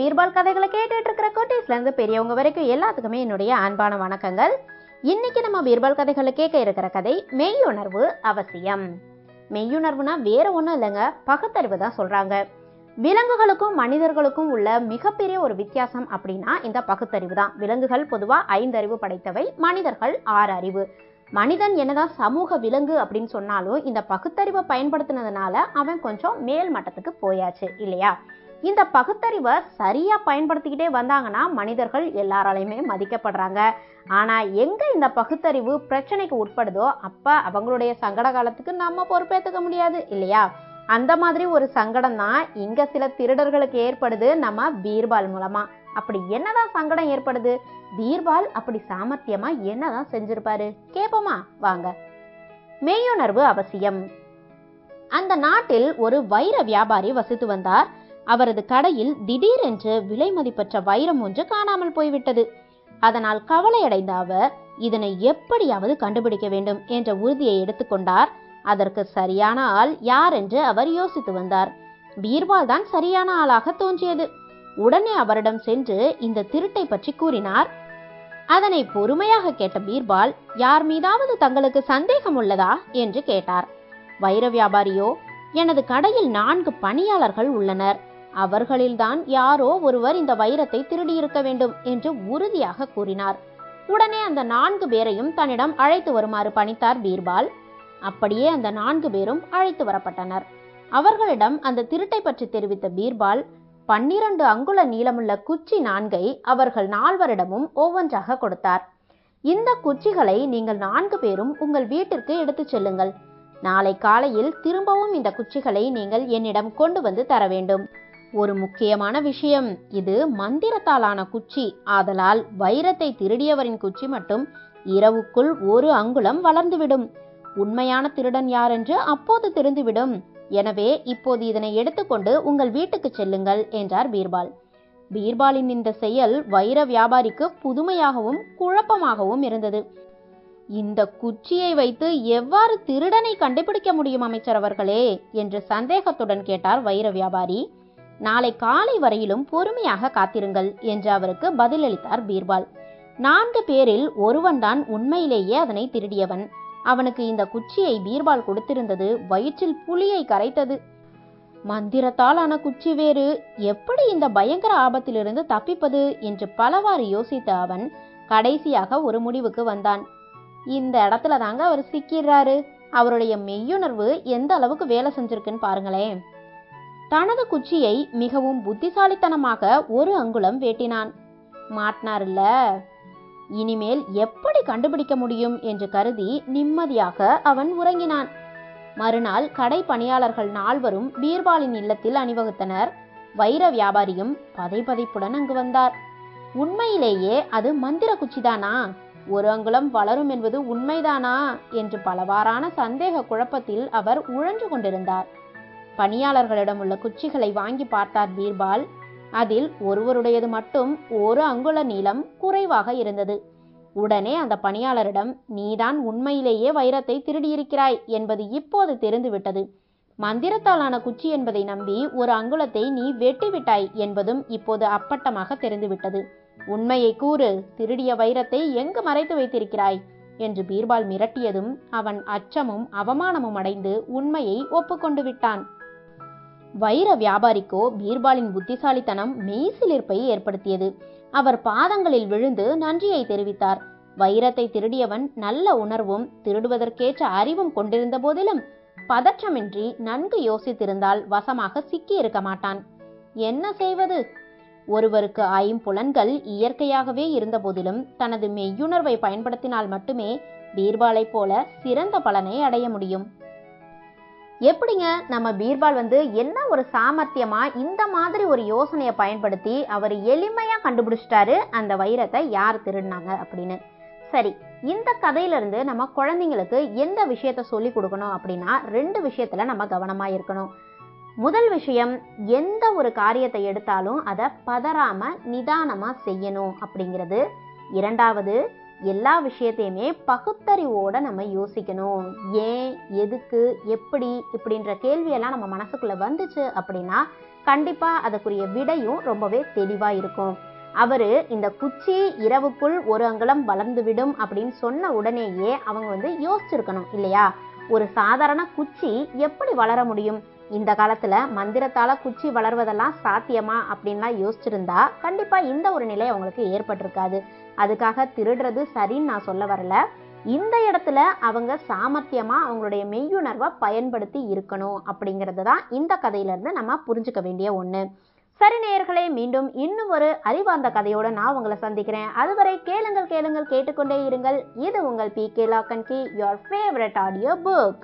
பீர்பால் கதைகளை கேட்டுட்டு இருக்கிற குட்டீஸ்லேருந்து பெரியவங்க வரைக்கும் எல்லாத்துக்குமே என்னுடைய அன்பான வணக்கங்கள். இன்னைக்கு நம்ம பீர்பால் கதைகளை கேட்க இருக்கிற கதை மெய்யுணர்வு அவசியம். மெய்யுணர்வுனா வேற ஒன்றும் இல்லைங்க பகுத்தறிவு தான் சொல்றாங்க. விலங்குகளுக்கும் மனிதர்களுக்கும் உள்ள மிகப்பெரிய ஒரு வித்தியாசம் அப்படின்னா இந்த பகுத்தறிவு தான். விலங்குகள் பொதுவாக ஐந்தறிவு படைத்தவை மனிதர்கள் ஆறு அறிவு மனிதன் என்னதான் சமூக விலங்கு அப்படின்னு சொன்னாலும் இந்த பகுத்தறிவை பயன்படுத்தினதுனால அவன் கொஞ்சம் மேல் மட்டத்துக்கு போயாச்சு இல்லையா? இந்த பகுத்தறிவை சரியா பயன்படுத்திக்கிட்டே வந்தாங்கன்னா மனிதர்கள் எல்லாராலையுமே மதிக்கப்படுறாங்க. ஆனா எங்க இந்த பகுத்தறிவு பிரச்சனைக்கு உட்படுதோ அப்ப அவங்களுடைய சங்கட காலத்துக்கு நம்ம பொறுப்பேற்றுக்க முடியாது இல்லையா? அந்த மாதிரி ஒரு சங்கடம் தான் இங்க சில திருடர்களுக்கு ஏற்படுது நம்ம பீர்பால் மூலமா. அப்படி என்னதான் சங்கடம் ஏற்படுது? பீர்பால் அப்படி சாமர்த்தியமா என்னதான் செஞ்சிருப்பாரு? கேப்போமா? வாங்க. மெய்யுணர்வு அவசியம். அந்த நாட்டில் ஒரு வைர வியாபாரி வசித்து வந்தார். அவரது கடையில் திடீரென்று விலை மதிப்பற்ற வைரம் ஒன்று காணாமல் போய்விட்டது. அதனால் கவலையடைந்த அவர் இதனை எப்படியாவது கண்டுபிடிக்க வேண்டும் என்ற உறுதியை எடுத்துக்கொண்டார் அதற்கு சரியான ஆள் யார் என்று அவர் யோசித்து வந்தார். பீர்பால் தான் சரியான ஆளாக தோன்றியது. உடனே அவரிடம் சென்று இந்த திருட்டை பற்றி கூறினார். அதனை பொறுமையாக கேட்ட பீர்பால் யார் மீதாவது தங்களுக்கு சந்தேகம் உள்ளதா? என்று கேட்டார். வைர வியாபாரியோ எனது கடையில் நான்கு பணியாளர்கள் உள்ளனர். அவர்களில்தான் யாரோ ஒருவர் இந்த வைரத்தை திருடியிருக்க வேண்டும் என்று உறுதியாக கூறினார். உடனே அந்த நான்கு பேரையும் தன்னிடம் அழைத்து வருமாறு பணித்தார் பீர்பால். அப்படியே அந்த நான்கு பேரும் அழைத்து வரப்பட்டனர். அவர்களிடம் அந்த திருட்டை பற்றி தெரிவித்த பீர்பால் பன்னிரண்டு அங்குல நீளமுள்ள குச்சி நான்கை அவர்கள் நால்வரிடமும் ஒவ்வொன்றாக கொடுத்தார். இந்த குச்சிகளை நீங்கள் நான்கு பேரும் உங்கள் வீட்டிற்கு எடுத்துச் செல்லுங்கள். நாளை காலையில் திரும்பவும் இந்த குச்சிகளை நீங்கள் என்னிடம் கொண்டு வந்து தர வேண்டும். ஒரு முக்கியமான விஷயம். இது மந்திரத்தாலான குச்சி. ஆதலால் வைரத்தை திருடியவரின் குச்சி மட்டும் இரவுக்குள் ஒரு அங்குலம் வளர்ந்துவிடும். உண்மையான திருடன் யார் என்று அப்போது தெரிந்துவிடும். எனவே இப்போது இதனை எடுத்துக்கொண்டு உங்கள் வீட்டுக்கு செல்லுங்கள் என்றார் பீர்பால். பீர்பாலின் இந்த செயல் வைர வியாபாரிக்கு புதுமையாகவும் குழப்பமாகவும் இருந்தது. இந்த குச்சியை வைத்து எவ்வாறு திருடனை கண்டுபிடிக்க முடியும் அமைச்சர் அவர்களே? என்று சந்தேகத்துடன் கேட்டார் வைர வியாபாரி. நாளை காலை வரையிலும் பொறுமையாக காத்திருங்கள் என்று அவருக்கு பதிலளித்தார் பீர்பால். நான்கு பேரில் ஒருவன்தான் உண்மையிலேயே அதனை திருடியவன். அவனுக்கு இந்த குச்சியை பீர்பால் கொடுத்திருந்தது வயிற்றில் புலியை கரைத்தது. மந்திரத்தால் ஆன குச்சி வேறு. எப்படி இந்த பயங்கர ஆபத்திலிருந்து தப்பிப்பது என்று பலவாறு யோசித்த அவன் கடைசியாக ஒரு முடிவுக்கு வந்தான். இந்த இடத்துல தாங்க அவர் சிக்கிறாரு அவருடைய மெய்யுணர்வு எந்த அளவுக்கு வேலை செஞ்சிருக்குன்னு பாருங்களேன். தனது குச்சியை மிகவும் புத்திசாலித்தனமாக ஒரு அங்குலம் வேட்டினான். மாட்டினார்ல இனிமேல் எப்படி கண்டுபிடிக்க முடியும் என்று கருதி நிம்மதியாக அவன் உறங்கினான். மறுநாள் கடை பணியாளர்கள் நால்வரும் பீர்பாலின் இல்லத்தில் அணிவகுத்தனர். வைர வியாபாரியும் பதைபதைப்புடன் அங்கு வந்தார். உண்மையிலேயே அது மந்திர குச்சிதானா? ஒரு அங்குலம் வளரும் என்பது உண்மைதானா? என்று பலவாறான சந்தேக குழப்பத்தில் அவர் உழன்று கொண்டிருந்தார். பணியாளர்களிடம் உள்ள குச்சிகளை வாங்கி பார்த்தார் பீர்பால். அதில் ஒருவருடையது மட்டும் ஒரு அங்குல நீளம் குறைவாக இருந்தது. உடனே அந்த பணியாளரிடம் நீதான் உண்மையிலேயே வைரத்தை திருடியிருக்கிறாய் என்பது இப்போது தெரிந்துவிட்டது. மந்திரத்தாலான குச்சி என்பதை நம்பி ஒரு அங்குலத்தை நீ வெட்டிவிட்டாய் என்பதும் இப்போது அப்பட்டமாக தெரிந்துவிட்டது. உண்மையை கூறு திருடிய வைரத்தை எங்கு மறைத்து வைத்திருக்கிறாய்? என்று பீர்பால் மிரட்டியதும் அவன் அச்சமும் அவமானமும் அடைந்து உண்மையை ஒப்புக்கொண்டு விட்டான். வைர வியாபாரிக்கோ பீர்பாலின் புத்திசாலித்தனம் மெய்சிலிர்ப்பை ஏற்படுத்தியது. அவர் பாதங்களில் விழுந்து நன்றியை தெரிவித்தார். வைரத்தை திருடியவன் நல்ல உணர்வும் திருடுவதற்கேற்ற அறிவும் கொண்டிருந்த போதிலும் பதற்றமின்றி நன்கு யோசித்திருந்தால் வசமாக சிக்கி இருக்க மாட்டான். என்ன செய்வது? ஒருவருக்கு ஐம்புலன்கள் இயற்கையாகவே இருந்த போதிலும் தனது மெய்யுணர்வை பயன்படுத்தினால் மட்டுமே பீர்பாலைப் போல சிறந்த பலனை அடைய முடியும். எப்படிங்க நம்ம பீர்பால் வந்து என்ன ஒரு சாமர்த்தியமா இந்த மாதிரி ஒரு யோசனையை பயன்படுத்தி அவர் எளிமையா கண்டுபிடிச்சிட்டாரு அந்த வைரத்தை யார் திருடினாங்க அப்படின்னு. சரி இந்த கதையிலிருந்து நம்ம குழந்தைங்களுக்கு எந்த விஷயத்த சொல்லி கொடுக்கணும் அப்படின்னா ரெண்டு விஷயத்துல நம்ம கவனமா இருக்கணும். முதல் விஷயம் எந்த ஒரு காரியத்தை எடுத்தாலும் அதை பதறாம நிதானமா செய்யணும் அப்படிங்கிறது. இரண்டாவது எல்லா விஷயத்தையுமே பகுத்தறிவோட நம்ம யோசிக்கணும். ஏன் எதுக்கு எப்படி இப்படின்ற கேள்வியெல்லாம் நம்ம மனசுக்குள்ள வந்துச்சு அப்படின்னா கண்டிப்பா அதுக்குரிய விடையும் ரொம்பவே தெளிவா இருக்கும். அவரு இந்த குச்சி இரவுக்குள் ஒரு அங்குலம் வளர்ந்துவிடும் அப்படின்னு சொன்ன உடனேயே அவங்க வந்து யோசிச்சிருக்கணும் இல்லையா? ஒரு சாதாரண குச்சி எப்படி வளர முடியும்? இந்த காலத்துல மந்திரத்தால குச்சி வளர்வதெல்லாம் சாத்தியமா அப்படின்லாம் யோசிச்சிருந்தா கண்டிப்பா இந்த ஒரு நிலை அவங்களுக்கு ஏற்பட்டிருக்காது. அதுக்காக திருடுறது சரின்னு நான் சொல்ல வரல. இந்த இடத்துல அவங்க சாமர்த்தியமா அவங்களுடைய மெய்யுணர்வை பயன்படுத்தி இருக்கணும் அப்படிங்கிறது தான் இந்த கதையிலிருந்து நம்ம புரிஞ்சுக்க வேண்டிய ஒன்று சரி நேயர்களே மீண்டும் இன்னும் ஒரு அறிவார்ந்த கதையோட நான் உங்களை சந்திக்கிறேன். அதுவரை கேளுங்கள் கேளுங்கள் கேட்டுக்கொண்டே இருங்கள். இது உங்கள் B K லாக்கன் Ki your favourite audio book